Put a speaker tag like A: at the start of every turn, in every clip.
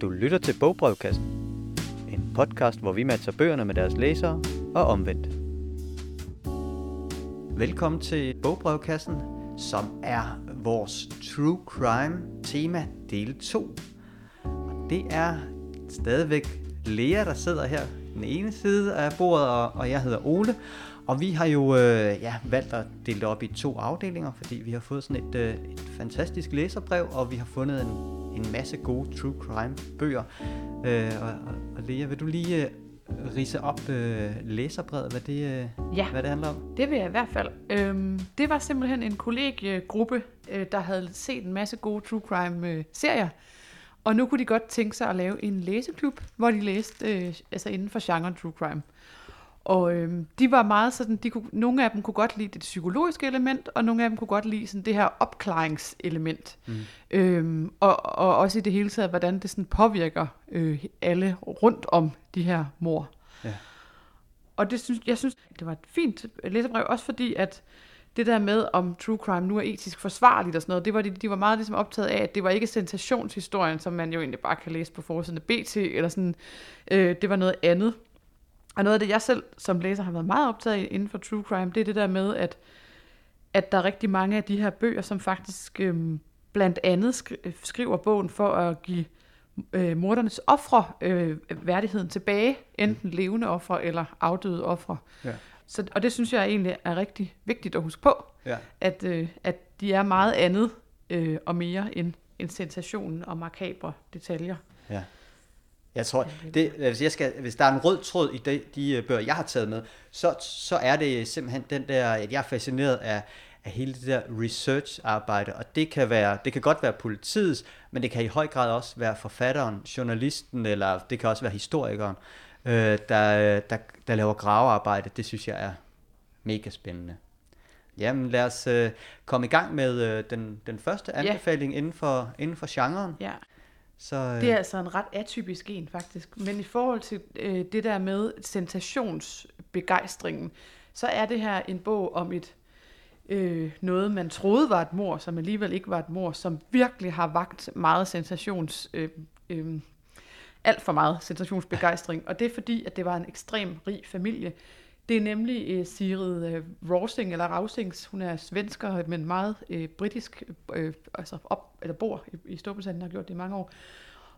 A: Du lytter til Bogbrevkassen. En podcast, hvor vi matcher bøgerne med deres læsere og omvendt. Velkommen til Bogbrevkassen, som er vores True Crime tema del 2. Og det er stadigvæk Lea, der sidder her den ene side af bordet, og, og jeg hedder Ole. Og vi har jo øh, ja, valgt at dele det op i to afdelinger, fordi vi har fået sådan et, øh, et fantastisk læserbrev, og vi har fundet en, en masse gode true crime bøger. Øh, og, og, Lea, vil du lige øh, rise op øh, læserbrevet, hvad det, øh,
B: Ja.
A: hvad det handler om?
B: Det vil jeg i hvert fald. Øhm, det var simpelthen en kollegiegruppe, øh, der havde set en masse gode true crime-serier. Og nu kunne de godt tænke sig at lave en læseklub, hvor de læste øh, altså inden for genren true crime. Og øhm, de var meget sådan, de kunne, nogle af dem kunne godt lide det psykologiske element, og nogle af dem kunne godt lide sådan det her opklaringselement.
A: Mm.
B: Øhm, og, og også i det hele taget, hvordan det sådan påvirker øh, alle rundt om de her mor.
A: Ja.
B: Og det synes, jeg synes, det var et fint læserbrev, også fordi, at det der med, om true crime nu er etisk forsvarligt og sådan noget, det var de, de var meget ligesom optaget af, at det var ikke sensationshistorien, som man jo egentlig bare kan læse på forsiden af BT, eller sådan, øh, det var noget andet. Og noget af det, jeg selv som læser har været meget optaget af inden for true crime, det er det der med, at, at der er rigtig mange af de her bøger, som faktisk øhm, blandt andet skri- skriver bogen for at give øh, mordernes ofre øh, værdigheden tilbage, enten levende ofre eller afdøde ofre.
A: Ja.
B: Så, og det synes jeg egentlig er rigtig vigtigt at huske på,
A: Ja.
B: at, øh, at de er meget andet øh, og mere end, end sensationen og makabre detaljer.
A: Ja. Jeg tror, det, hvis, jeg skal, hvis der er en rød tråd i de, de øh, bøger, jeg har taget med, så, så er det simpelthen den der, at jeg er fascineret af, af hele det der research-arbejde, og det kan, være, det kan godt være politiets, men det kan i høj grad også være forfatteren, journalisten, eller det kan også være historikeren, øh, der, der, der laver gravearbejde. Det synes jeg er mega spændende. Jamen lad os øh, komme i gang med øh, den, den første anbefaling inden, for, inden for genren.
B: Ja.
A: Så, øh,
B: Det er altså en ret atypisk en, faktisk. Men i forhold til øh, det der med sensationsbegejstringen, så er det her en bog om et øh, noget, man troede var et mor, som alligevel ikke var et mor, som virkelig har vagt meget sensations... Øh, øh, alt for meget sensationsbegejstring. Og det er fordi, at det var en ekstrem rig familie. Det er nemlig øh, Sigrid øh, Rosing, eller Rausings. Hun er svensker, men meget øh, britisk, øh, altså op, eller bor i, i Storbritannien, har gjort det i mange år.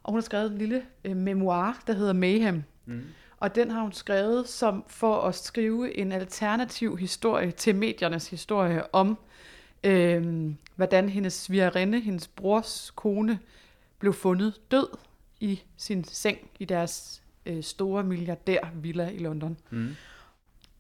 B: Og hun har skrevet en lille øh, memoir, der hedder Mayhem.
A: mm.
B: Og den har hun skrevet som for at skrive en alternativ historie til mediernes historie om, øh, hvordan hendes svigerinde, hendes brors kone, blev fundet død i sin seng i deres øh, store milliardærvilla i London.
A: Mm.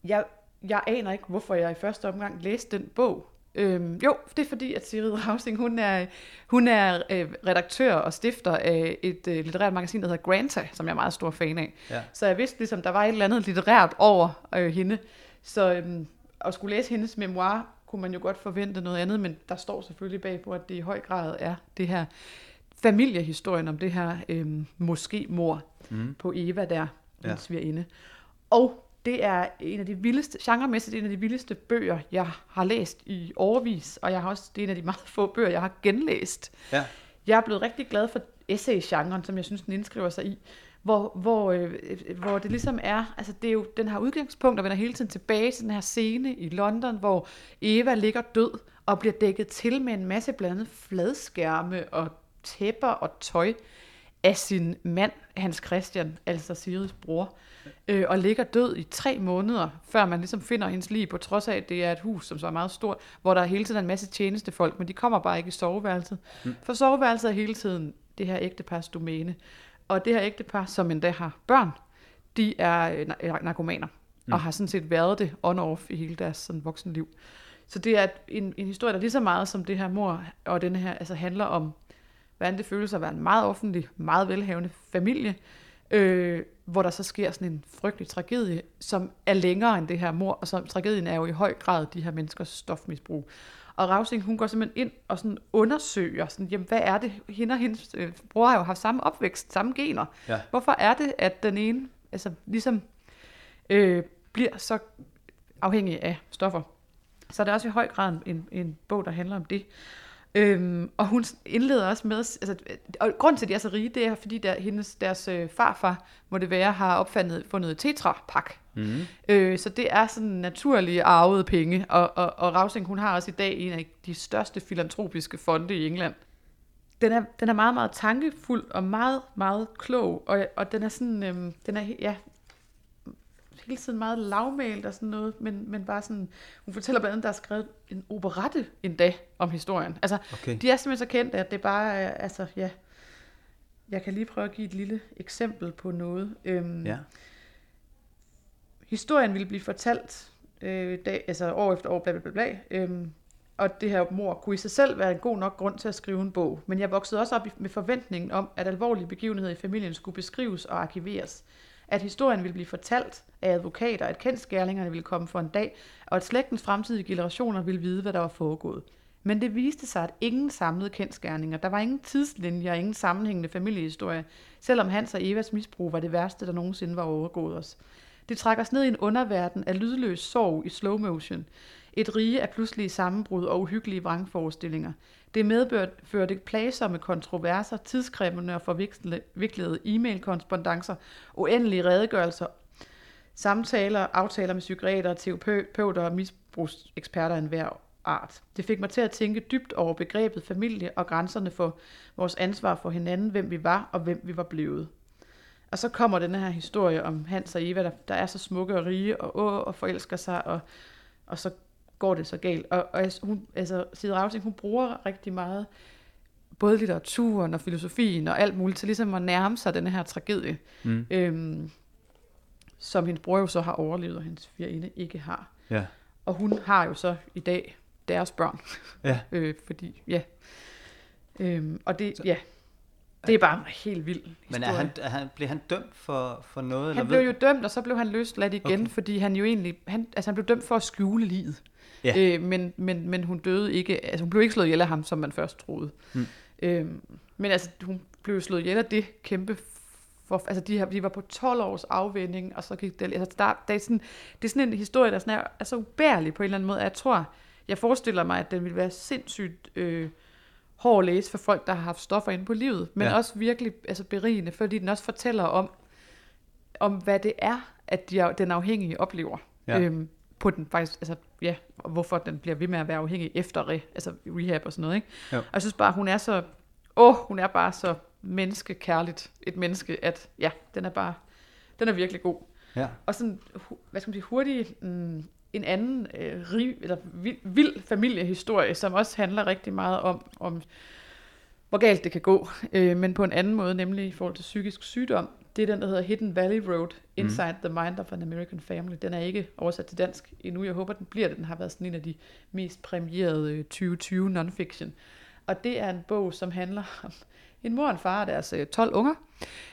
B: Jeg, jeg aner ikke, hvorfor jeg i første omgang læste den bog. Øhm, jo, det er fordi, at Sigrid Rausing, hun er, hun er øh, redaktør og stifter af et øh, litterært magasin, der hedder Granta, som jeg er meget stor fan af.
A: Ja.
B: Så jeg vidste ligesom, der var et eller andet litterært over øh, hende. Så øhm, at skulle læse hendes memoir, kunne man jo godt forvente noget andet, men der står selvfølgelig bagpå, at det i høj grad er det her familiehistorien om det her øhm, måske mor
A: Mm.
B: på Eva der,
A: Ja.
B: ja. svigerinde. Og det er en af de vildeste, genremæssigt en af de vildeste bøger, jeg har læst i overvis, og jeg har også, det er en af de meget få bøger, jeg har genlæst.
A: Ja.
B: Jeg er blevet rigtig glad for essay-genren, som jeg synes, den indskriver sig i, hvor, hvor, øh, hvor det ligesom er, altså det er jo, den har udgangspunkt og vender hele tiden tilbage til den her scene i London, hvor Eva ligger død og bliver dækket til med en masse blandt andet fladskærme og tæpper og tøj af sin mand, Hans Christian, altså Sirids bror, øh, og ligger død i tre måneder, før man ligesom finder hendes liv, på trods af, at det er et hus, som så er meget stort, hvor der hele tiden er en masse tjenestefolk, men de kommer bare ikke i soveværelset. Mm. For soveværelset er hele tiden det her ægtepars domæne. Og det her ægtepar, som endda har børn, de er øh, na- narkomaner, mm. og har sådan set været det on-off i hele deres sådan, voksenliv. Så det er en, en historie, der lige så meget som det her mor, og den her altså handler om, hvordan det føles at være en meget offentlig, meget velhavende familie, øh, hvor der så sker sådan en frygtelig tragedie, som er længere end det her mor, og som tragedien er jo i høj grad de her menneskers stofmisbrug. Og Rausing, hun går simpelthen ind og sådan undersøger, sådan, jamen, hvad er det? Hende og hendes øh, bror har jo haft samme opvækst, samme gener.
A: Ja.
B: Hvorfor er det, at den ene altså, ligesom øh, bliver så afhængig af stoffer? Så det er også i høj grad en, en bog, der handler om det. Øhm, og hun indleder også med, altså, og grund til, at de er så rige, det er, fordi der, hendes, deres øh, farfar, må det være, har opfundet fundet tetrapak.
A: Mm.
B: Øh, så det er sådan naturlige arvede penge, og, og, og Rausing, hun har også i dag en af de største filantropiske fonde i England. Den er, den er meget, meget tankefuld og meget, meget klog, og, og den er sådan, øhm, den er, ja, hele tiden meget lavmælt og sådan noget, men, men bare sådan, hun fortæller blandt andet, der er skrevet en operette endda om historien. Altså,
A: Okay.
B: de er simpelthen så kendte, at det bare er, altså, ja, jeg kan lige prøve at give et lille eksempel på noget. Øhm,
A: Ja.
B: historien ville blive fortalt øh, dag, altså år efter år, bla bla bla, bla øhm, og det her mor kunne i sig selv være en god nok grund til at skrive en bog. Men jeg voksede også op i- med forventningen om, at alvorlige begivenheder i familien skulle beskrives og arkiveres. At historien ville blive fortalt af advokater, at kendskærlingerne ville komme for en dag, og at slægtens fremtidige generationer ville vide, hvad der var foregået. Men det viste sig, at ingen samlede kendskærninger. Der var ingen tidslinjer og ingen sammenhængende familiehistorie, selvom Hans og Evas misbrug var det værste, der nogensinde var overgået os. Det trækker os ned i en underverden af lydløs sorg i slow motion. Et rige af pludselige sammenbrud og uhyggelige vrangforestillinger. Det medførte plagsomme kontroverser, tidskrævende og forviklede e-mail korrespondancer, uendelige redegørelser, samtaler, aftaler med psykiater, terapeuter og misbrugseksperter af enhver art. Det fik mig til at tænke dybt over begrebet familie og grænserne for vores ansvar for hinanden, hvem vi var og hvem vi var blevet. Og så kommer den her historie om Hans og Eva, der, der er så smukke og rige og, åh, og forelsker sig, og, og så går det så galt. Og, og hun, altså, Side Rausing, hun bruger rigtig meget både litteraturen og filosofien og alt muligt til ligesom at nærme sig den her tragedie,
A: Mm.
B: øhm, som hendes bror jo så har overlevet, og hendes firinde ikke har.
A: Ja.
B: Og hun har jo så i dag deres børn,
A: Ja.
B: øh, fordi, ja. Øhm, og det, ja, det er bare helt vild historie.
A: Men er han, er han, blev han dømt for, for noget?
B: Han
A: eller
B: blev
A: ved-
B: jo dømt, og så blev han løsladt igen,
A: Okay.
B: fordi han jo egentlig, han, altså han blev dømt for at skjule livet.
A: Ja.
B: Øh, men, men, men hun døde ikke, altså hun blev ikke slået ihjel af ham, som man først troede.
A: Mm.
B: Øh, men altså, hun blev slået ihjel af det kæmpe, for, altså de, her, de var på 12 års afvinding, og så gik det, altså der, der er sådan, det er sådan en historie, der sådan er, er så ubærlig på en eller anden måde, jeg tror, jeg forestiller mig, at den ville være sindssygt øh, hård læse for folk, der har haft stoffer inde på livet, men
A: Ja.
B: ja. også virkelig altså berigende, fordi den også fortæller om, om hvad det er, at de, den afhængige oplever.
A: Ja.
B: Øhm, på den faktisk, altså ja, og hvorfor den bliver ved med at være afhængig efter re, altså rehab og sådan noget, ikke?
A: Jo.
B: Og jeg synes bare, hun er så, åh, hun er bare så menneskekærligt et menneske, at ja, den er bare, den er virkelig god.
A: Ja.
B: Og sådan, hvad skal man sige, hurtig, mm, en anden øh, rig, eller vild, vild familiehistorie, som også handler rigtig meget om, om hvor galt det kan gå, øh, men på en anden måde, nemlig i forhold til psykisk sygdom. Det er den, der hedder Hidden Valley Road, Inside mm. the Mind of an American Family. Den er ikke oversat til dansk endnu. Jeg håber, den bliver det. Den har været sådan en af de mest præmierede øh, 2020 non-fiction. Og det er en bog, som handler om en mor og en far og deres øh, 12 unger,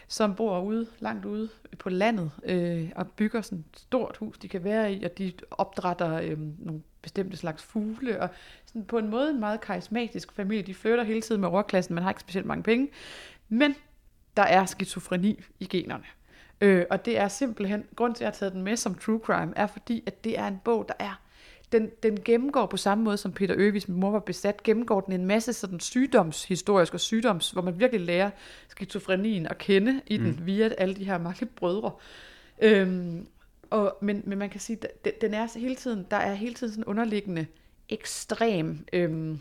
B: som bor ude, langt ude på landet øh, og bygger sådan et stort hus, de kan være i, og de opdrætter øh, nogle bestemte slags fugle, og sådan på en måde en meget karismatisk familie. De flytter hele tiden med overklassen, man har ikke specielt mange penge, men der er skizofreni i generne. Øh, og det er simpelthen, grund til at jeg har taget den med som true crime, er fordi, at det er en bog, der er, den, den gennemgår på samme måde som Peter Øvis, min mor var besat, gennemgår den en masse sådan sygdomshistorisk og sygdoms, hvor man virkelig lærer skizofrenien at kende i den, mm. via alle de her mange brødre. Øhm, og, men, men man kan sige, at den er hele tiden, der er hele tiden sådan underliggende ekstrem, øhm,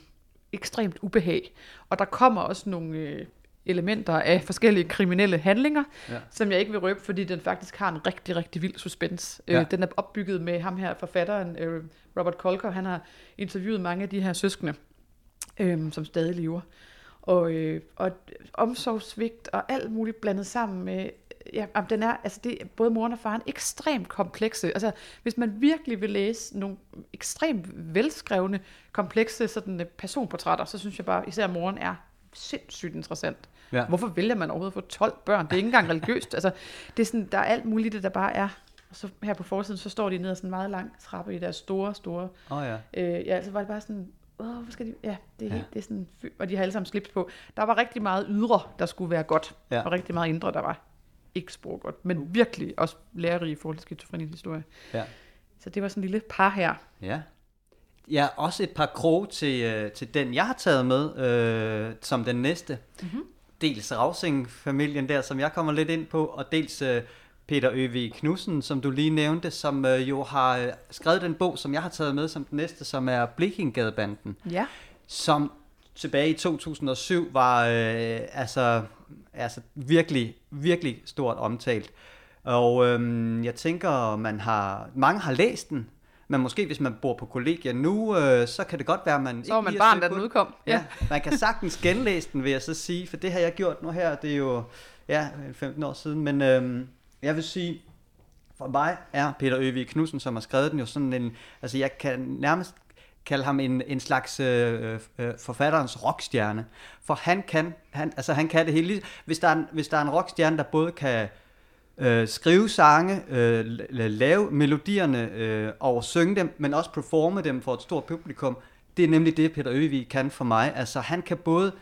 B: ekstremt ubehag. Og der kommer også nogle øh, elementer af forskellige kriminelle handlinger,
A: Ja.
B: som jeg ikke vil røbe, fordi den faktisk har en rigtig, rigtig vild suspense.
A: Ja.
B: Øh, den er opbygget med ham her, forfatteren øh, Robert Kolker. Han har interviewet mange af de her søskende, øh, som stadig lever. Og, øh, og omsorgsvigt og alt muligt blandet sammen med ja, den er, altså det både moren og faren ekstremt komplekse. Altså, hvis man virkelig vil læse nogle ekstremt velskrevne, komplekse sådan, øh, personportrætter, så synes jeg bare, især moren er sindssygt interessant.
A: Ja.
B: Hvorfor vælger man overhovedet at få 12 børn? Det er ikke engang religiøst. Altså, det er sådan, der er alt muligt, det der bare er. Og så her på forsiden, så står de ned ad sådan en meget lang trappe i deres store, store...
A: Oh, ja.
B: Øh, ja, altså var det bare sådan, åh, hvor skal de... Ja, det er,
A: Ja.
B: ja. det er sådan... Og de har alle sammen slips på. Der var rigtig meget ydre, der skulle være godt.
A: Ja.
B: Og rigtig meget indre, der var ikke spor godt. Men virkelig også lærerig i forhold til skizofreniens historie.
A: Ja.
B: Så det var sådan en lille par her.
A: Ja. Ja, også et par krog til, øh, til den, jeg har taget med øh, som den næste. Mm-hmm. Dels Rausing-familien der, som jeg kommer lidt ind på, og dels øh, Peter Øv Knudsen, som du lige nævnte, som øh, jo har øh, skrevet den bog, som jeg har taget med som den næste, som er Blikkingadebanden.
B: Ja.
A: Som tilbage i 2007 var øh, altså, altså virkelig, virkelig stort omtalt. Og øh, jeg tænker, man har, mange har læst den, men måske hvis man bor på kollegier nu, øh, så kan det godt være, at man
B: Så var man barn, da den udkom.
A: Ja. ja, man kan sagtens genlæse den, vil jeg så sige, for det har jeg gjort nu her, det er jo ja, 15 år siden, men øh, jeg vil sige, for mig er Peter Øvig Knudsen, som har skrevet den, jo sådan en, altså jeg kan nærmest kalde ham en, en slags øh, øh, forfatterens rockstjerne. For han kan, han, altså han kan det hele. Hvis der er en, hvis der er en rockstjerne, der både kan øh, skrive sange, øh, lave melodierne øh, og synge dem, men også performe dem for et stort publikum, det er nemlig det, Peter Øvig kan for mig. Altså han kan både,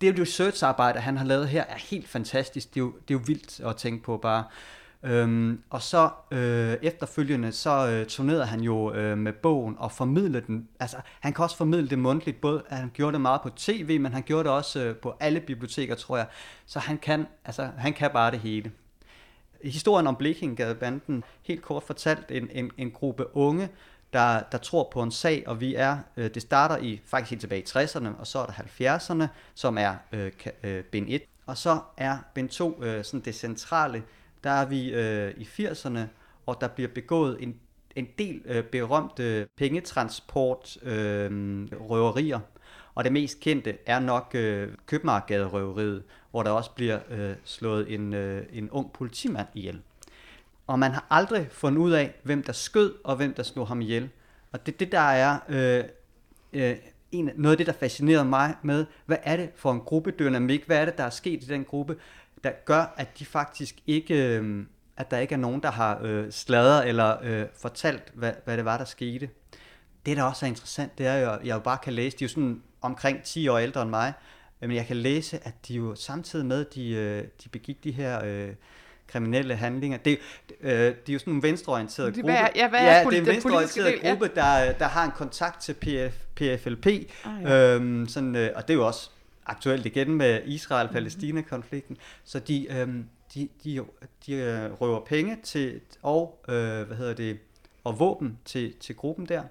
A: det research-arbejde, han har lavet her, er helt fantastisk. Det er jo, det er jo vildt at tænke på bare. Øhm, og så øh, efterfølgende, så øh, turnerede han jo øh, med bogen og formidlede den. Altså, han kan også formidle det mundtligt, både han gjorde det meget på tv, men han gjorde det også øh, på alle biblioteker, tror jeg. Så han kan, altså, han kan bare det hele. Historien om Blekingadebanden, helt kort fortalt, en, en, en gruppe unge, der, der tror på en sag, og vi er, øh, det starter i faktisk helt tilbage i 60'erne, og så er der 70'erne, som er øh, øh, bind 1, og så er bind 2 øh, sådan det centrale der er vi øh, i 80'erne, og der bliver begået en, en del øh, berømte pengetransport øh, røverier. Og det mest kendte er nok øh, Købmarkgaderøveriet, hvor der også bliver øh, slået en, øh, en ung politimand ihjel. Og man har aldrig fundet ud af, hvem der skød og hvem der slog ham ihjel. Og det det, der er øh, øh, en, noget af det, der fascinerede mig med, hvad er det for en gruppedynamik, hvad er det, der er sket i den gruppe, der gør, at de faktisk ikke, øh, at der ikke er nogen, der har øh, sladret eller øh, fortalt, hvad, hvad det var, der skete. Det, der også er interessant, det er jo, at jeg jo bare kan læse, de er jo sådan omkring 10 år ældre end mig, men jeg kan læse, at de jo samtidig med, de, øh, de begik de her øh, kriminelle handlinger. Det, øh, de er jo sådan en venstreorienteret gruppe.
B: Hvad er, ja, hvad er
A: ja, det er en venstreorienteret gruppe, der, der har en kontakt til PF, PFLP. Ah, ja. øhm, sådan, øh, og det er jo også aktuelt igen med Israel-Palæstina-konflikten. Så de, øh, de, de, de øh, røver penge til, og, øh, hvad hedder det, og våben til, til gruppen der,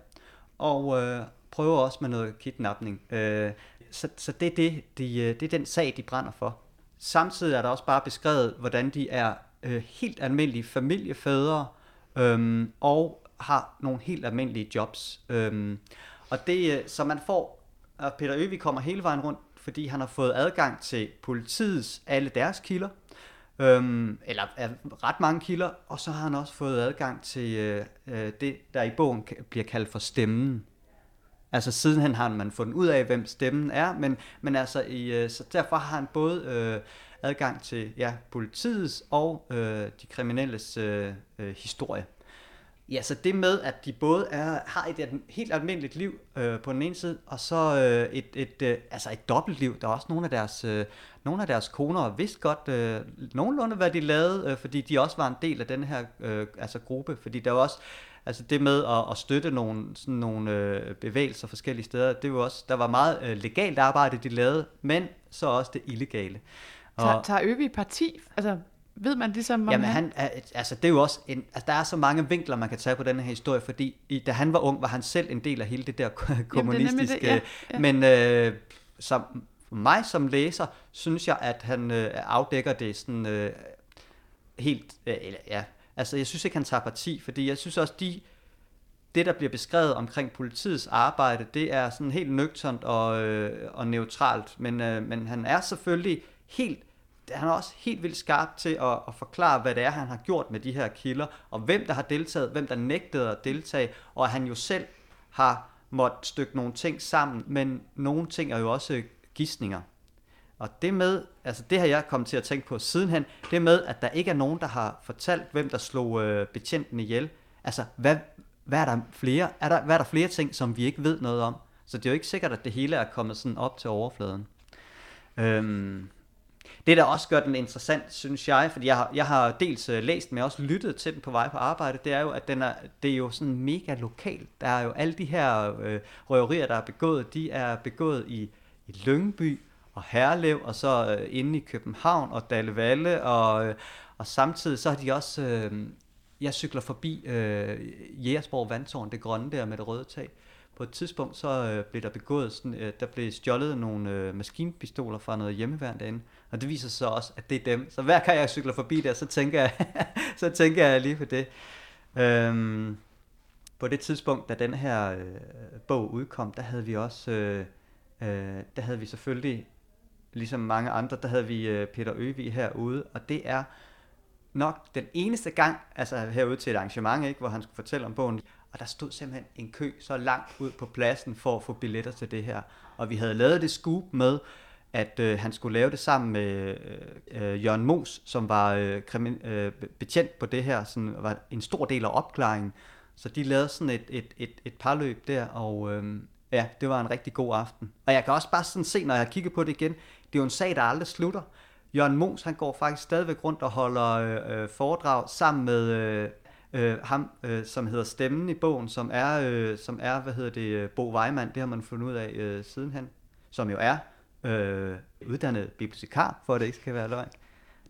A: og øh, prøver også med noget kidnapning. Øh, så, så det, er det, de, øh, det er den sag, de brænder for. Samtidig er der også bare beskrevet, hvordan de er øh, helt almindelige familiefædre, øh, og har nogle helt almindelige jobs. Øh, og det, øh, så man får, og Peter Øvig kommer hele vejen rundt fordi han har fået adgang til politiets alle deres kilder, øhm, eller er ret mange kilder, og så har han også fået adgang til øh, øh det, der i bogen bliver kaldt for stemmen. Altså sidenhen har man fundet ud af, hvem stemmen er, men, men altså i, øh, så derfor har han både øh, adgang til ja, politiets og øh, de kriminelles øh, øh, historie. Ja, så det med, at de både er, har et, helt almindeligt liv øh, på den ene side, og så øh, et, et, øh, altså et dobbeltliv. Der er også nogle af deres, øh, nogle af deres koner vidste godt øh, nogenlunde, hvad de lavede, øh, fordi de også var en del af den her øh, altså gruppe. Fordi der var også, altså det med at, at støtte nogle, sådan nogle øh, bevægelser forskellige steder, det var også, der var meget øh, legalt arbejde, de lavede, men så også det illegale.
B: Og, tager, tager Øvig parti? Altså ved man ligesom om
A: Jamen han, han altså det er jo også en, altså der er så mange vinkler man kan tage på den her historie, fordi i, da han var ung var han selv en del af hele det der kommunistiske, det, ja, ja. men øh, som mig som læser synes jeg at han øh, afdækker det sådan øh, helt øh, ja, altså jeg synes ikke han tager parti, fordi jeg synes også de det, der bliver beskrevet omkring politiets arbejde, det er sådan helt nøgternt og, øh, og neutralt, men, øh, men han er selvfølgelig helt han er også helt vildt skarp til at, at forklare, hvad det er, han har gjort med de her kilder, og hvem der har deltaget, hvem der nægtede at deltage, og at han jo selv har måttet stykke nogle ting sammen, men nogle ting er jo også gissninger. Og det med, altså det har jeg kommet til at tænke på sidenhen, det med, at der ikke er nogen, der har fortalt, hvem der slog øh, betjenten ihjel. Altså, hvad, hvad er der flere? Er der, hvad er der flere ting, som vi ikke ved noget om? Så det er jo ikke sikkert, at det hele er kommet sådan op til overfladen. Øhm, Det, der også gør den interessant, synes jeg, fordi jeg har, jeg har dels øh, læst, men også lyttet til den på vej på arbejde, det er jo, at den er, det er jo sådan mega lokalt. Der er jo alle de her øh, røverier, der er begået, de er begået i, i Lyngby og Herlev, og så øh, inde i København og Dalvalle, og, øh, og samtidig så har de også... Øh, jeg cykler forbi øh, Jægersborg Vandtårn, det grønne der med det røde tag. På et tidspunkt så øh, blev der begået sådan, øh, der blev stjålet nogle øh, maskinpistoler fra noget hjemmeværn derinde, og det viser sig også, at det er dem. Så hver gang jeg cykler forbi der, så tænker jeg, så tænker jeg lige på det. Øhm, på det tidspunkt, da den her øh, bog udkom, der havde vi også, øh, øh, der havde vi selvfølgelig, ligesom mange andre, der havde vi øh, Peter Øvig herude, og det er nok den eneste gang, altså herude til et arrangement, ikke, hvor han skulle fortælle om bogen, og der stod simpelthen en kø så langt ud på pladsen for at få billetter til det her. Og vi havde lavet det scoop med, at øh, han skulle lave det sammen med øh, øh Jørgen Mos, som var øh, krimin, øh, betjent på det her, sådan var en stor del af opklaringen. Så de lavede sådan et, et, et, et parløb der, og øh, ja, det var en rigtig god aften. Og jeg kan også bare sådan se, når jeg kigger på det igen, det er jo en sag, der aldrig slutter. Jørgen Mos, han går faktisk stadigvæk rundt og holder øh, øh, foredrag sammen med øh, øh, ham, øh, som hedder Stemmen i bogen, som er, øh, som er hvad hedder det, øh, Bo Weimann, det har man fundet ud af øh, sidenhen, som jo er øh, uddannet bibliotekar, for at det ikke skal være løgn.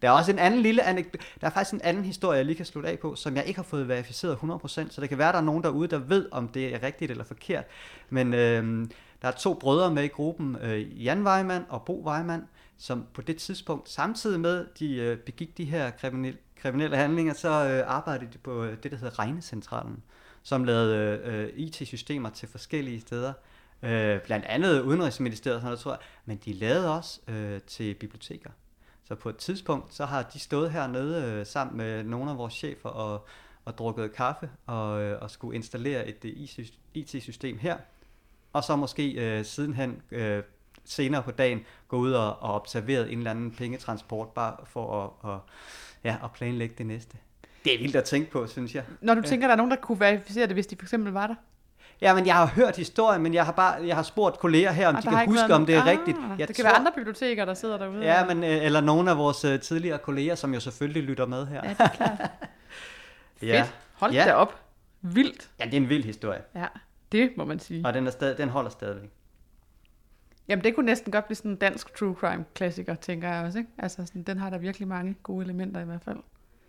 A: Der er også en anden lille anekdote. Der er faktisk en anden historie, jeg lige kan slutte af på, som jeg ikke har fået verificeret 100%, så det kan være, der er nogen derude, der ved, om det er rigtigt eller forkert. Men øh, der er to brødre med i gruppen, øh, Jan Weimann og Bo Weimann, som på det tidspunkt, samtidig med, de øh, begik de her kriminelle, kriminelle handlinger, så øh, arbejdede de på øh, det, der hedder Regnecentralen, som lavede øh, IT-systemer til forskellige steder. Øh, blandt andet Udenrigsministeriet, sådan noget, tror jeg, men de lavede også øh, til biblioteker. Så på et tidspunkt, så har de stået hernede øh, sammen med nogle af vores chefer og, og drukket kaffe og, øh, og skulle installere et øh, IT-system her. Og så måske øh, sidenhen øh, senere på dagen gå ud og, og observere en eller anden pengetransport, bare for at, og, ja, at planlægge det næste. Det er vildt at tænke på, synes jeg.
B: Når du tænker, der er nogen, der kunne verificere det, hvis de for eksempel var der?
A: Ja, men jeg har hørt historien, men jeg har bare jeg har spurtet kolleger her, om ah, de kan huske, om det er ah, rigtigt.
B: Jeg det kan tror, være andre biblioteker, der sidder derude.
A: Ja, men, øh, eller nogle af vores uh, tidligere kolleger, som jo selvfølgelig lytter med her.
B: Ja, det er klart. ja. Fedt. Hold ja. da op. Vildt.
A: Ja, det er en vild historie.
B: Ja, det må man sige.
A: Og den, er stadig, den holder stadigvæk.
B: Jamen, det kunne næsten godt blive sådan en dansk true crime klassiker, tænker jeg også. Ikke? Altså, sådan, den har der virkelig mange gode elementer i hvert fald.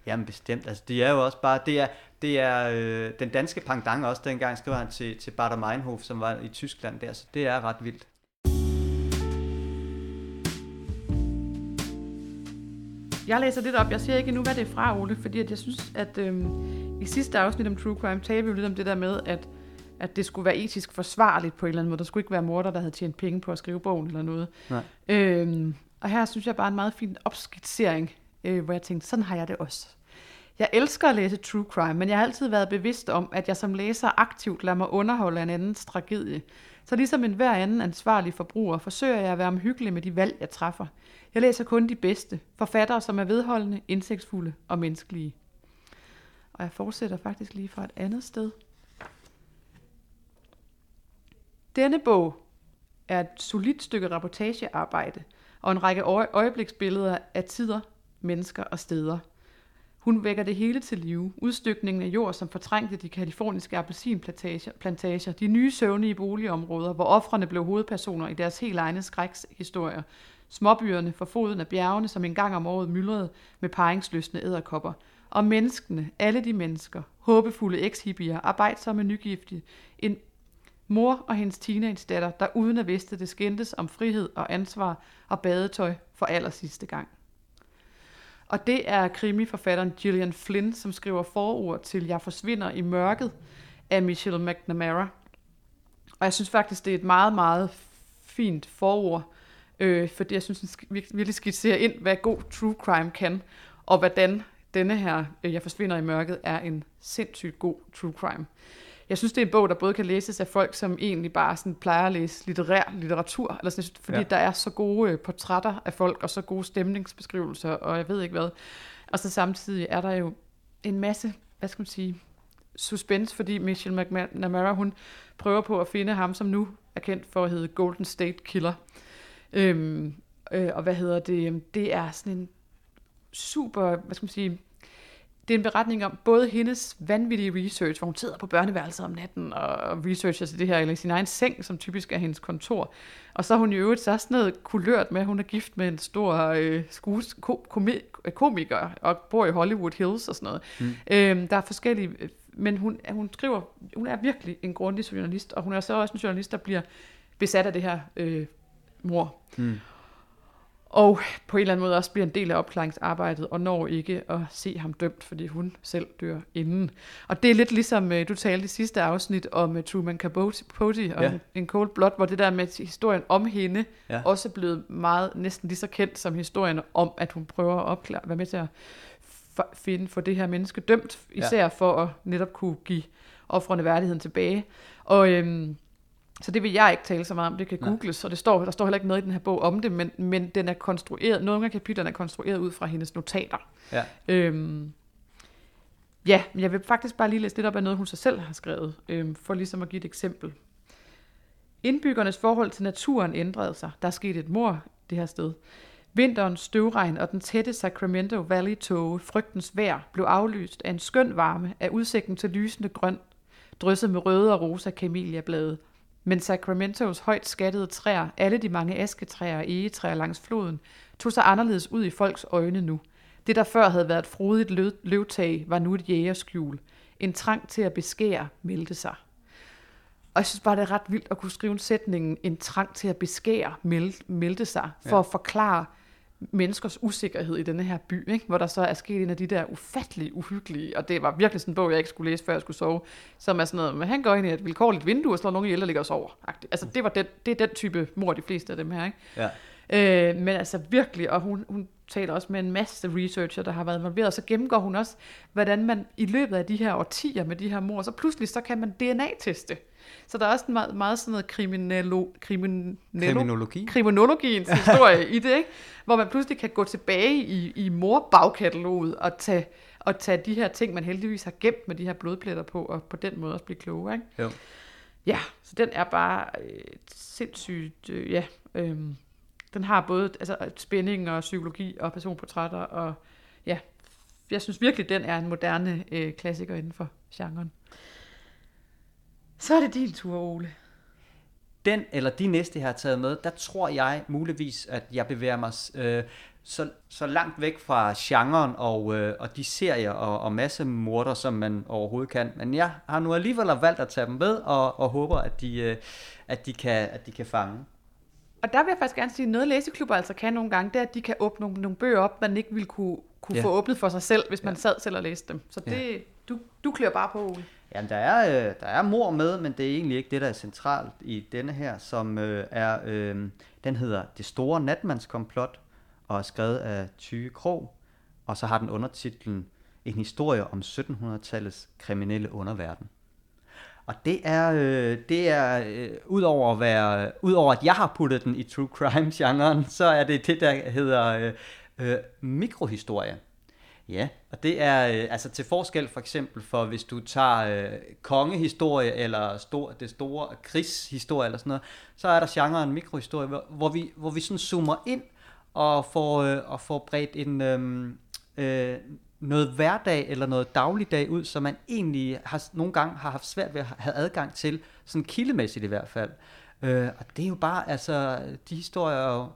A: Jamen bestemt. Altså, det er jo også bare, det er, det er øh, den danske pangdang også, dengang skrev han til, til Bader Meinhof, som var i Tyskland der, så det er ret vildt.
B: Jeg læser lidt op. Jeg siger ikke endnu, hvad det er fra, Ole, fordi at jeg synes, at øhm, i sidste afsnit om True Crime talte vi jo lidt om det der med, at, at det skulle være etisk forsvarligt på en eller anden måde. Der skulle ikke være morder, der havde tjent penge på at skrive bogen eller noget. Nej. Øhm, og her synes jeg bare en meget fin opskitsering, øh, hvor jeg tænkte, sådan har jeg det også. Jeg elsker at læse true crime, men jeg har altid været bevidst om, at jeg som læser aktivt lader mig underholde en andens tragedie. Så ligesom en hver anden ansvarlig forbruger, forsøger jeg at være omhyggelig med de valg, jeg træffer. Jeg læser kun de bedste, forfattere, som er vedholdende, indsigtsfulde og menneskelige. Og jeg fortsætter faktisk lige fra et andet sted. Denne bog er et solidt stykke reportagearbejde og en række øjebliksbilleder af tider, mennesker og steder – hun vækker det hele til live. Udstykningen af jord, som fortrængte de kaliforniske appelsinplantager, de nye søvne i boligområder, hvor offrene blev hovedpersoner i deres helt egne skrækshistorier. Småbyerne for foden af bjergene, som engang om året myldrede med paringsløsne æderkopper. Og menneskene, alle de mennesker, håbefulde ekshippier, arbejdsomme nygiftige, en mor og hendes teenage-datter, der uden at vidste det skændtes om frihed og ansvar og badetøj for allersidste gang. Og det er krimiforfatteren Gillian Flynn, som skriver forord til Jeg forsvinder i mørket af Michelle McNamara. Og jeg synes faktisk, det er et meget, meget fint forord, øh, fordi jeg synes, den virkelig skitserer ind, hvad god true crime kan, og hvordan denne her, øh, Jeg forsvinder i mørket, er en sindssygt god true crime jeg synes, det er en bog, der både kan læses af folk, som egentlig bare sådan plejer at læse litterær litteratur, eller sådan, fordi ja. der er så gode øh, portrætter af folk, og så gode stemningsbeskrivelser, og jeg ved ikke hvad. Og så samtidig er der jo en masse, hvad skal man sige, suspense, fordi Michelle McNamara, hun prøver på at finde ham, som nu er kendt for at hedde Golden State Killer. Øhm, Øh, og hvad hedder det? Det er sådan en super, hvad skal man sige, det er en beretning om både hendes vanvittige research, hvor hun sidder på børneværelset om natten og researcher til det her, eller sin egen seng, som typisk er hendes kontor. Og så er hun i øvrigt så sådan noget kulørt med, at hun er gift med en stor øh, skues, ko, komi- komiker og bor i Hollywood Hills og sådan noget. Mm. Øhm, der er forskellige, men hun, hun skriver, hun er virkelig en grundig journalist, og hun er så også en journalist, der bliver besat af det her øh, mor. Mm og på en eller anden måde også bliver en del af opklaringsarbejdet, og når ikke at se ham dømt, fordi hun selv dør inden. Og det er lidt ligesom, øh, du talte i sidste afsnit om uh, Truman Capote og ja. en Cold Blood, hvor det der med historien om hende, ja. også er blevet meget, næsten lige så kendt som historien om, at hun prøver at opklare, være med til at finde for det her menneske dømt, især ja. for at netop kunne give offrene værdigheden tilbage. Og øhm, så det vil jeg ikke tale så meget om, det kan googles, og det står, der står heller ikke noget i den her bog om det, men, men den er konstrueret, nogle af kapitlerne er konstrueret ud fra hendes notater. Ja. Øhm, ja, men jeg vil faktisk bare lige læse lidt op af noget, hun sig selv har skrevet, øhm, for ligesom at give et eksempel. Indbyggernes forhold til naturen ændrede sig. Der er sket et mor det her sted. Vinterens støvregn og den tætte Sacramento Valley-tåge, frygtens vejr, blev aflyst af en skøn varme af udsigten til lysende grøn, drysset med røde og rosa kameliablade, men Sacramentos højt skattede træer, alle de mange asketræer og egetræer langs floden, tog sig anderledes ud i folks øjne nu. Det, der før havde været et frodigt løv, løvtag, var nu et jægerskjul. En trang til at beskære meldte sig. Og jeg synes bare, det er ret vildt at kunne skrive en sætning, en trang til at beskære meldte sig, for ja. at forklare, menneskers usikkerhed i denne her by, ikke? hvor der så er sket en af de der ufattelig uhyggelige, og det var virkelig sådan en bog, jeg ikke skulle læse, før jeg skulle sove, som er sådan noget, men han går ind i et vilkårligt vindue og slår nogen ihjel, der ligger og sover. Altså det, var den, det er den type mor, de fleste af dem her. Ikke? Ja. Øh, men altså virkelig, og hun, hun taler også med en masse researcher, der har været involveret, og så gennemgår hun også, hvordan man i løbet af de her årtier med de her mor, så pludselig så kan man DNA-teste. Så der er også en meget, meget sådan noget kriminello,
A: kriminologi.
B: kriminologiens historie i det, ikke? hvor man pludselig kan gå tilbage i, i mor-bagkataloget og tage, og tage de her ting, man heldigvis har gemt med de her blodpletter på, og på den måde også blive klogere. Ikke? Jo. Ja, så den er bare øh, sindssygt, øh, ja, øh, den har både altså, spænding og psykologi og personportrætter, og ja, jeg synes virkelig, den er en moderne øh, klassiker inden for genren. Så er det din tur, Ole.
A: Den eller de næste, jeg har taget med, der tror jeg muligvis, at jeg bevæger mig øh, så, så langt væk fra genren og, øh, og de serier og, og masse morder, som man overhovedet kan. Men jeg har nu alligevel valgt at tage dem med, og, og håber, at de, øh, at, de kan, at de kan fange.
B: Og der vil jeg faktisk gerne sige, at noget læseklubber altså kan nogle gange, det er, at de kan åbne nogle, nogle bøger op, man ikke ville kunne, kunne ja. få åbnet for sig selv, hvis man ja. sad selv og læste dem. Så det, ja. du, du klør bare på, Ole.
A: Jamen, der er, øh, der er mor med, men det er egentlig ikke det, der er centralt i denne her, som øh, er, øh, den hedder Det store natmandskomplot, og er skrevet af Tyge Krog, og så har den undertitlen En historie om 1700-tallets kriminelle underverden. Og det er, øh, det er øh, udover at være, udover at jeg har puttet den i true crime genren, så er det det der hedder øh, øh, mikrohistorie. Ja, og det er øh, altså til forskel for eksempel for hvis du tager øh, kongehistorie eller stor, det store krigshistorie eller sådan noget, så er der genren mikrohistorie, hvor, hvor vi hvor vi sådan zoomer ind og får øh, og får bredt en øh, øh, noget hverdag eller noget dagligdag ud, som man egentlig har, nogle gange har haft svært ved at have adgang til, sådan kildemæssigt i hvert fald. Øh, og det er jo bare, altså, de historier er jo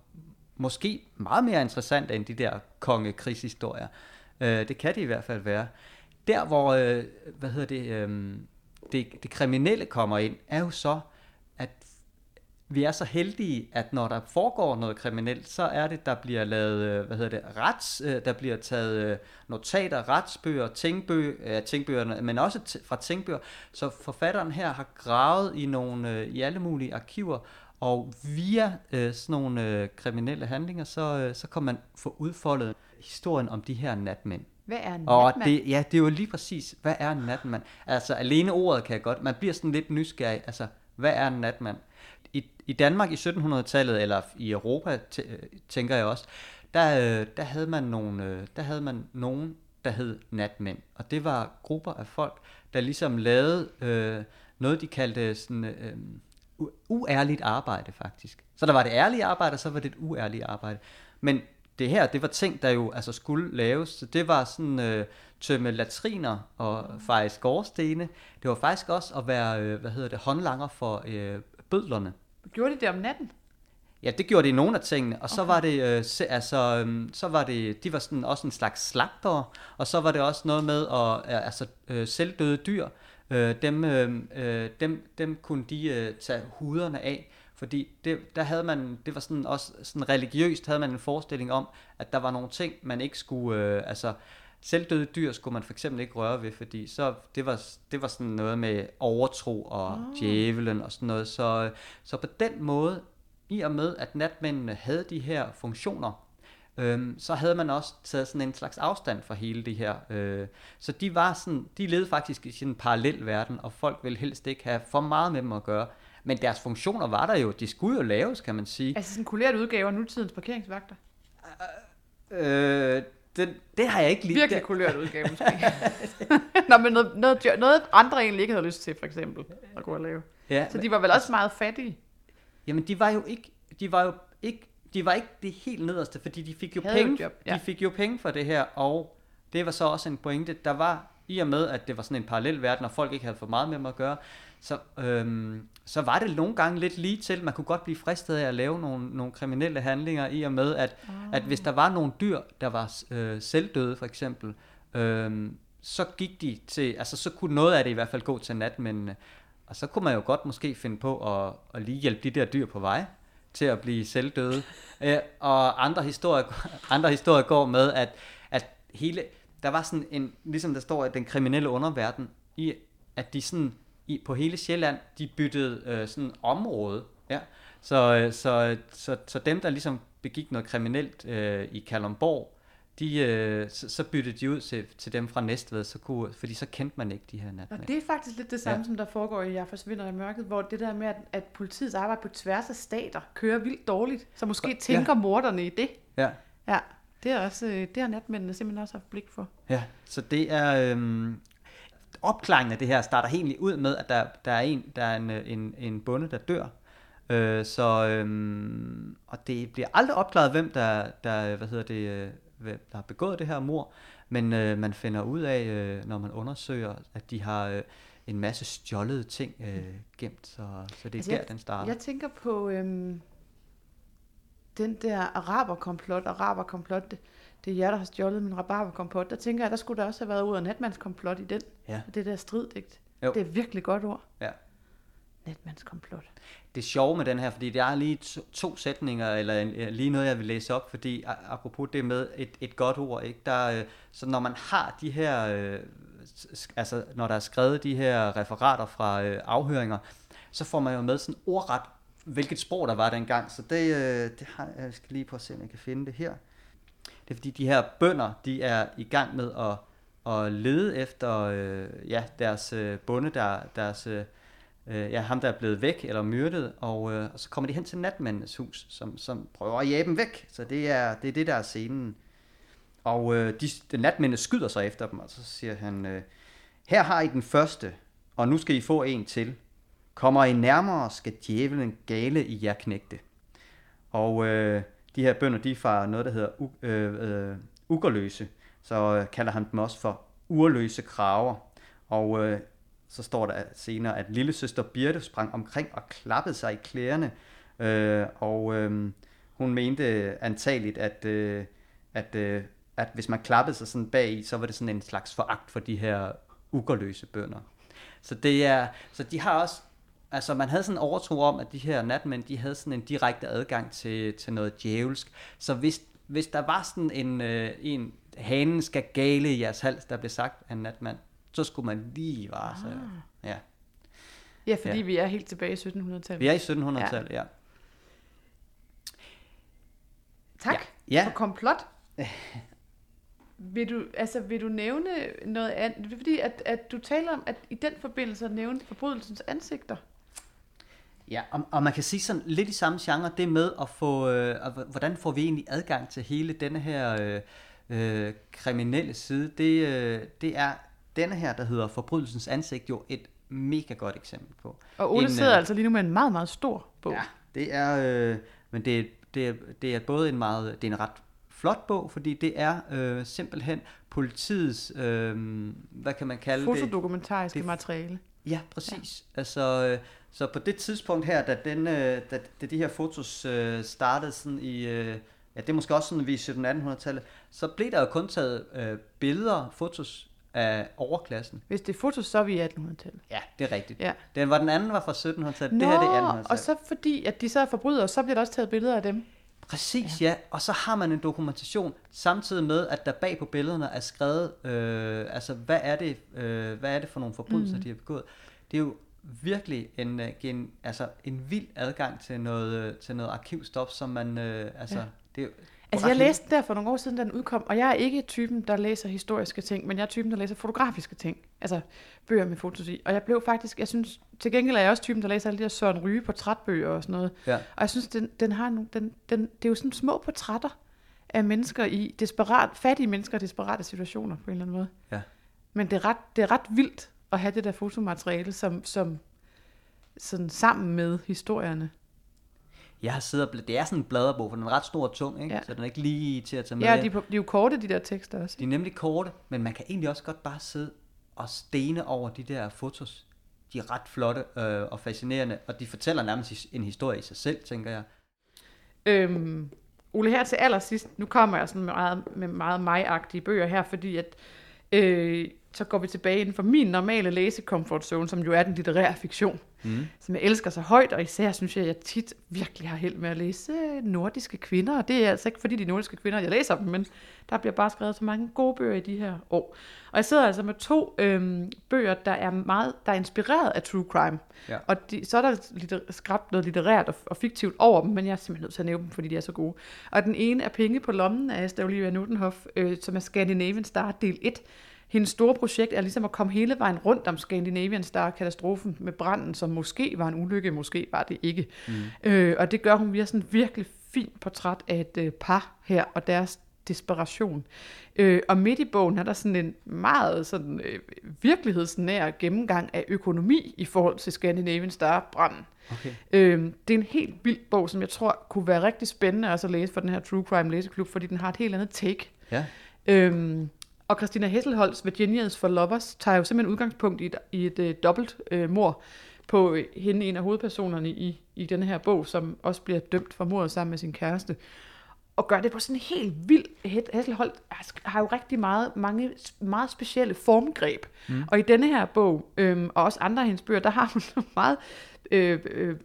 A: måske meget mere interessante end de der kongekrigshistorier. Øh, det kan det i hvert fald være. Der, hvor, øh, hvad hedder det, øh, det, det kriminelle kommer ind, er jo så, at vi er så heldige, at når der foregår noget kriminelt, så er det, der bliver lavet, øh, hvad hedder det, rets, øh, der bliver taget øh, notater, retsbøger, tænkbøger, tingbøgerne, men også fra tingbøger. Så forfatteren her har gravet i nogle, øh, i alle mulige arkiver, og via øh, sådan nogle øh, kriminelle handlinger, så, øh, så kan man få udfoldet historien om de her natmænd.
B: Hvad er en
A: og
B: natmand?
A: Det, ja, det er jo lige præcis, hvad er en natmand? Altså, alene ordet kan jeg godt, man bliver sådan lidt nysgerrig, altså, hvad er en natmand? I, i Danmark i 1700-tallet, eller i Europa, tænker jeg også, der, øh, der havde man nogle, øh, der havde man nogen, der hed natmænd. Og det var grupper af folk, der ligesom lavede øh, noget, de kaldte sådan, øh, uærligt arbejde faktisk. Så der var det ærlige arbejde, og så var det et uærligt arbejde. Men det her, det var ting, der jo altså skulle laves. Så det var sådan øh, tømme latriner og feje skorstene. Det var faktisk også at være, øh, hvad hedder det, håndlanger for øh, bødlerne.
B: Gjorde de det om natten?
A: Ja, det gjorde det i nogle af tingene, og så var det, øh, se, altså, øhm, så var det, de var sådan også en slags slagtere, og så var det også noget med at, øh, altså, øh, selvdøde dyr, øh, dem, øh, øh, dem, dem kunne de øh, tage huderne af, fordi det, der havde man, det var sådan også sådan religiøst, havde man en forestilling om, at der var nogle ting, man ikke skulle, øh, altså, selvdøde dyr skulle man for eksempel ikke røre ved, fordi så, det, var, det var sådan noget med overtro og oh. djævelen og sådan noget, så, så på den måde, i og med at natmændene havde de her funktioner, øhm, så havde man også taget sådan en slags afstand fra hele det her. Øh, så de var sådan, de levede faktisk i sådan en parallel verden, og folk ville helst ikke have for meget med dem at gøre. Men deres funktioner var der jo, de skulle jo laves, kan man sige.
B: Altså sådan en kuleret udgave af nutidens parkeringsvagter.
A: Øh, det, det har jeg ikke lige...
B: Virkelig kuleret udgave, måske. Nå, men noget, noget, noget andre egentlig ikke havde lyst til, for eksempel, at gå og lave.
A: Ja,
B: Så de var vel også meget fattige.
A: Jamen, de var jo ikke, de var jo ikke, de var ikke det helt nederste, fordi de fik jo
B: Havde
A: penge,
B: job, ja.
A: de fik jo penge for det her, og det var så også en pointe, der var i og med, at det var sådan en parallel verden, og folk ikke havde for meget med dem at gøre, så, øhm, så var det nogle gange lidt lige til, man kunne godt blive fristet af at lave nogle, nogle kriminelle handlinger, i og med, at, oh. at hvis der var nogle dyr, der var øh, selvdøde for eksempel, øhm, så gik de til, altså så kunne noget af det i hvert fald gå til natmændene, og så kunne man jo godt måske finde på at, at lige hjælpe de der dyr på vej til at blive selvdøde. Øh, og andre historier, andre historier går med, at, at hele, der var sådan en, ligesom der står, at den kriminelle underverden, i, at de sådan, i, på hele Sjælland, de byttede øh, sådan område. Ja. Så, øh, så, så, så dem, der ligesom begik noget kriminelt øh, i Kalundborg, de, øh, så, så byttede de ud til, til dem fra Næstved, så kunne, fordi så kendte man ikke de her
B: Og
A: natmænd.
B: det er faktisk lidt det samme,
A: Ja.
B: som der foregår i Jeg forsvinder i mørket, hvor det der med, at, at politiets arbejde på tværs af stater kører vildt dårligt. Så måske
A: Ja.
B: tænker morderne i det.
A: Ja.
B: Ja, det er også, øh, det har natmændene simpelthen også haft blik for.
A: Ja, så det er... Øhm, opklaringen af det her starter helt ud med, at der, der er en, der er en, øh, en, en bonde, der dør. Øh, så, øhm, og det bliver aldrig opklaret, hvem der, der, hvad hedder det, øh, hvem der har begået det her mor, men øh, man finder ud af, øh, når man undersøger, at de har øh, en masse stjålede ting øh, gemt, så, så det er
B: Altså,
A: der,
B: jeg-
A: den starter.
B: Jeg tænker på øhm, den der araberkomplot, araberkomplot, det, det er jer, der har stjålet min rabarberkompot. Der tænker jeg, der skulle der også have været ordet natmandskomplot i den.
A: Ja.
B: Det der striddigt.
A: Jo.
B: Det er virkelig godt ord.
A: Ja.
B: Netmandskomplot.
A: det sjove med den her, fordi der er lige to, to sætninger, eller lige noget, jeg vil læse op, fordi apropos det med et, et godt ord, ikke? Der, øh, så når man har de her, øh, altså når der er skrevet de her referater fra øh, afhøringer, så får man jo med sådan ordret, hvilket sprog der var dengang, så det, øh, det har, jeg skal lige prøve at se, om jeg kan finde det her. Det er fordi de her bønder, de er i gang med at, at lede efter øh, ja, deres øh, bonde, der, deres, øh, øh, ja, ham der er blevet væk eller myrdet, og, øh, og så kommer de hen til natmandens hus, som, som prøver at jage dem væk. Så det er det, er det der er scenen. Og øh, de, de natmændene skyder sig efter dem, og så siger han, øh, her har I den første, og nu skal I få en til. Kommer I nærmere, skal djævelen gale i jer knægte. Og øh, de her bønder, de er fra noget, der hedder u- øh, øh, ugerløse. Så øh, kalder han dem også for urløse kraver. Og øh, så står der senere, at lille søster Birte sprang omkring og klappede sig i klæderne. Øh, og øh, hun mente antageligt, at, øh, at, øh, at hvis man klappede sig sådan bag i, så var det sådan en slags foragt for de her ugerløse bønder. Så det er, så de har også, altså man havde sådan en overtro om, at de her natmænd, de havde sådan en direkte adgang til, til noget djævelsk. Så hvis, hvis der var sådan en, øh, en hanen skal gale i jeres hals, der blev sagt af en natmand, så skulle man lige vare sig. Ja.
B: Ja, fordi
A: Ja.
B: ja. vi er helt tilbage i 1700-tallet.
A: Vi er i 1700-tallet, ja.
B: Tak
A: Ja. Ja.
B: for komplot. Vil du, altså, vil du nævne noget andet? Det er fordi, at, at du taler om, at i den forbindelse nævne forbrydelsens ansigter.
A: Ja, og, og man kan sige sådan lidt i samme genre, det med at få, øh, hvordan får vi egentlig adgang til hele denne her øh, øh, kriminelle side, det, øh, det er denne her, der hedder Forbrydelsens ansigt, jo et mega godt eksempel på.
B: Og Ole
A: En,
B: sidder
A: øh,
B: altså lige nu med en meget, meget stor bog.
A: Ja, det er, øh, men det, er- det, er, det er både en meget, det er en ret flot bog, fordi det er øh, simpelthen politiets, øh, hvad kan man kalde det?
B: Fotodokumentariske
A: det-
B: materiale.
A: Ja, præcis. Ja. Altså, øh, så på det tidspunkt her, da, den, øh, da, da de her fotos øh, startede sådan i, øh, ja, det er måske også sådan i 1700-1800-tallet, så blev der jo kun taget øh, billeder, fotos af overklassen.
B: Hvis det er fotos, så er vi i 1800-tallet.
A: Ja, det er rigtigt.
B: Ja.
A: Den var den anden var fra 1700-tallet,
B: Nå,
A: det her det er 1800-tallet.
B: og så fordi, at de så er forbrydere, så bliver der også taget billeder af dem.
A: Præcis, ja. ja. Og så har man en dokumentation, samtidig med, at der bag på billederne er skrevet, øh, altså hvad er det, øh, hvad er det for nogle forbrydelser, mm. de har begået. Det er jo virkelig en, øh, en, altså en vild adgang til noget, øh, til noget arkivstof, som man, øh, altså,
B: Ja.
A: det er
B: Altså, jeg læste den der for nogle år siden, da den udkom, og jeg er ikke typen, der læser historiske ting, men jeg er typen, der læser fotografiske ting. Altså, bøger med fotos i. Og jeg blev faktisk, jeg synes, til gengæld er jeg også typen, der læser alle de her Søren Ryge portrætbøger og sådan noget.
A: Ja.
B: Og jeg synes, den, den har nogle, den, den, det er jo sådan små portrætter af mennesker i desperat, fattige mennesker i desperate situationer på en eller anden måde.
A: Ja.
B: Men det er ret, det er ret vildt at have det der fotomateriale som, som sådan sammen med historierne.
A: Jeg har siddet og det er sådan en bladerbog, for den er ret stor og tung, ikke?
B: Ja.
A: Så den er ikke lige til at tage med.
B: Ja, de, er de er jo korte, de der tekster også.
A: de er nemlig korte, men man kan egentlig også godt bare sidde og stene over de der fotos. De er ret flotte øh, og fascinerende, og de fortæller nærmest en historie i sig selv, tænker jeg.
B: Øhm, Ole, her til allersidst, nu kommer jeg sådan med meget, med meget mig-agtige bøger her, fordi at, øh, så går vi tilbage inden for min normale læsekomfortzone, som jo er den litterære fiktion,
A: Mm.
B: som jeg elsker så højt, og især synes jeg, at jeg tit virkelig har held med at læse nordiske kvinder, og det er altså ikke fordi de nordiske kvinder, jeg læser dem, men der bliver bare skrevet så mange gode bøger i de her år. Og jeg sidder altså med to øhm, bøger, der er meget, der er inspireret af true crime.
A: Ja.
B: Og de, så er der litter, skabt noget litterært og, og fiktivt over dem, men jeg er simpelthen nødt til at nævne dem, fordi de er så gode. Og den ene er Penge på lommen af Asta Olivia Nutenhoff, øh, som er Scandinavian Star del 1. Hendes store projekt er ligesom at komme hele vejen rundt om Scandinavian Star-katastrofen med branden, som måske var en ulykke, måske var det ikke. Mm. Øh, og det gør hun via sådan virkelig fint portræt af et øh, par her, og deres desperation. Øh, og midt i bogen er der sådan en meget sådan, øh, virkelighedsnær gennemgang af økonomi i forhold til Scandinavian Star-branden.
A: Okay.
B: Øh, det er en helt vild bog, som jeg tror kunne være rigtig spændende også at læse for den her True Crime læseklub, fordi den har et helt andet take.
A: Ja.
B: Øhm, og Christina Hesselholz, Virginians for Lovers, tager jo simpelthen udgangspunkt i et, i et øh, dobbelt øh, mor på øh, hende, en af hovedpersonerne i, i den her bog, som også bliver dømt for mordet sammen med sin kæreste. Og gør det på sådan en helt vild... Hesselholdt har jo rigtig meget, mange meget specielle formgreb. Mm. Og i denne her bog, øhm, og også andre af hendes bøger, der har hun meget... Øh, øh, øh,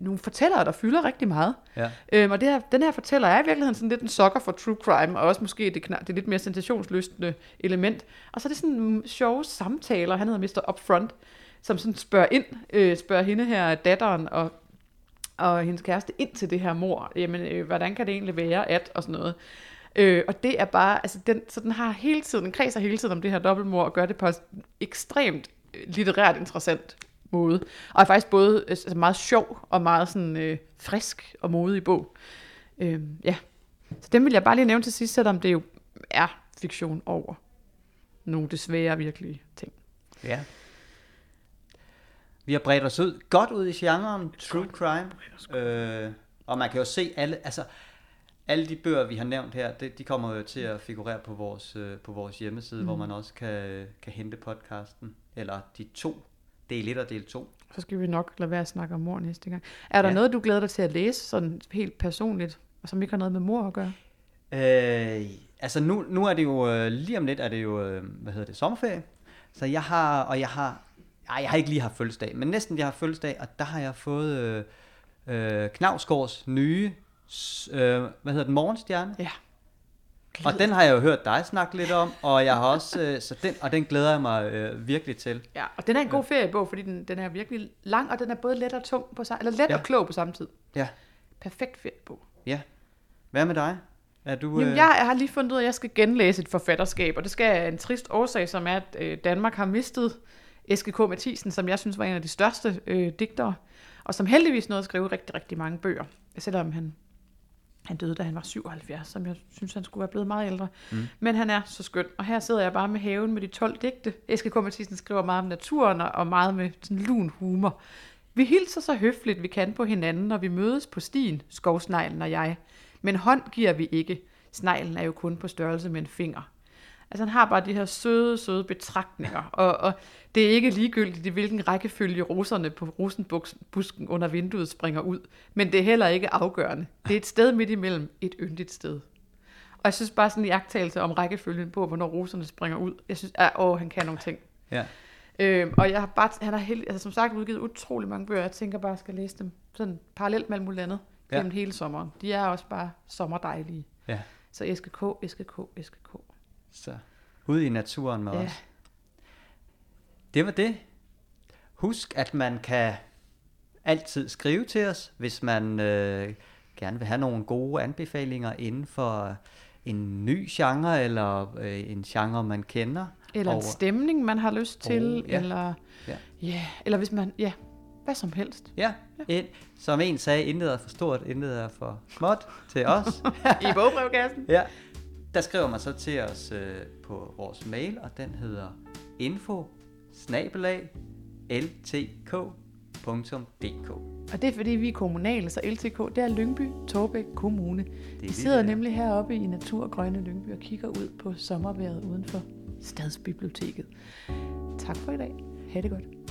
B: nogle fortællere, der fylder rigtig meget.
A: Ja.
B: Øhm, og det her, den her fortæller er i virkeligheden sådan lidt en sokker for true crime, og også måske det, det lidt mere sensationslystende element. Og så er det sådan mm, sjove samtaler, han hedder Mr. Upfront, som sådan spørger ind, øh, spørger hende her, datteren og, og hendes kæreste ind til det her mor. Jamen, øh, hvordan kan det egentlig være, at, og sådan noget. Øh, og det er bare, altså den, så den har hele tiden, den kredser hele tiden om det her dobbeltmor, og gør det på ekstremt litterært interessant måde. Og er faktisk både øh, altså meget sjov og meget sådan øh, frisk og modig bog. Øh, ja. Så den vil jeg bare lige nævne til sidst, selvom det jo er fiktion over nogle desværre virkelige ting.
A: Ja. Vi har bredt os ud, godt ud i genren true crime. Øh, og man kan jo se alle, altså alle de bøger, vi har nævnt her, det, de kommer jo til at figurere på vores, øh, på vores hjemmeside, mm. hvor man også kan, kan hente podcasten. Eller de to, del 1 og del 2.
B: Så skal vi nok lade være at snakke om mor næste gang. Er der ja. Noget, du glæder dig til at læse, sådan helt personligt, og som ikke har noget med mor at gøre?
A: Øh, altså nu, nu er det jo, øh, lige om lidt er det jo, øh, hvad hedder det, sommerferie. Så jeg har, og jeg har, ej, jeg har ikke lige haft fødselsdag, men næsten jeg har fødselsdag, og der har jeg fået øh, øh, Knavsgaards nye, øh, hvad hedder den, Morgenstjerne.
B: Ja.
A: Og den har jeg jo hørt dig snakke lidt om, og jeg har også, øh, så den, og den glæder jeg mig øh, virkelig til.
B: Ja, og den er en god feriebog, fordi den, den er virkelig lang, og den er både let og tung på eller let
A: Ja.
B: og klog på samme tid.
A: Ja,
B: Perfekt feriebog.
A: ja. Hvad med dig? Er du,
B: Jamen,
A: øh,
B: jeg har lige fundet ud af, at jeg skal genlæse et forfatterskab, og det skal af en trist årsag, som er, at øh, Danmark har mistet Eske K. Mathisen, som jeg synes var en af de største øh, digtere, og som heldigvis nåede at skrive rigtig, rigtig mange bøger, selvom han Han døde, da han var 77, som jeg synes, han skulle være blevet meget ældre. Mm. Men han er så skøn. Og her sidder jeg bare med haven med de 12 digte. Eske K. Mathisen skriver meget om naturen og meget med sådan lun humor. Vi hilser så høfligt, vi kan på hinanden, når vi mødes på stien, skovsneglen og jeg. Men hånd giver vi ikke. Sneglen er jo kun på størrelse med en finger. Altså han har bare de her søde, søde betragtninger, og, og det er ikke ligegyldigt, i hvilken rækkefølge roserne på rosenbusken under vinduet springer ud, men det er heller ikke afgørende. Det er et sted midt imellem, et yndigt sted. Og jeg synes bare sådan en jagttagelse om rækkefølgen på, hvornår roserne springer ud, jeg synes, at åh, han kan nogle ting.
A: Ja.
B: Øhm, og jeg har bare, han har helt, altså som sagt udgivet utrolig mange bøger, jeg tænker bare, at jeg skal læse dem sådan parallelt med alt muligt andet
A: Ja.
B: gennem hele sommeren. De er også bare sommerdejlige.
A: Ja.
B: Så Eske K, Eske K, Eske K.
A: Så ud i naturen med
B: Ja.
A: os. Det var det. Husk, at man kan altid skrive til os, hvis man øh, gerne vil have nogle gode anbefalinger inden for en ny genre, eller øh, en genre, man kender.
B: Eller en
A: Og-
B: stemning, man har lyst til,
A: Oh, ja.
B: eller,
A: Ja.
B: ja, eller hvis man, ja, hvad som helst.
A: Ja, et, som en sagde, intet er for stort, intet er for småt til os.
B: I bogbrevkassen.
A: ja. Der skriver man så til os øh, på vores mail, og den hedder info ltk.dk.
B: Og det er fordi, vi er kommunale, så LTK, det er Lyngby, Torbæk Kommune. Vi
A: lige
B: sidder
A: der.
B: nemlig heroppe i Naturgrønne Lyngby og kigger ud på sommerværet uden for Stadsbiblioteket. Tak for i dag. Ha' det godt.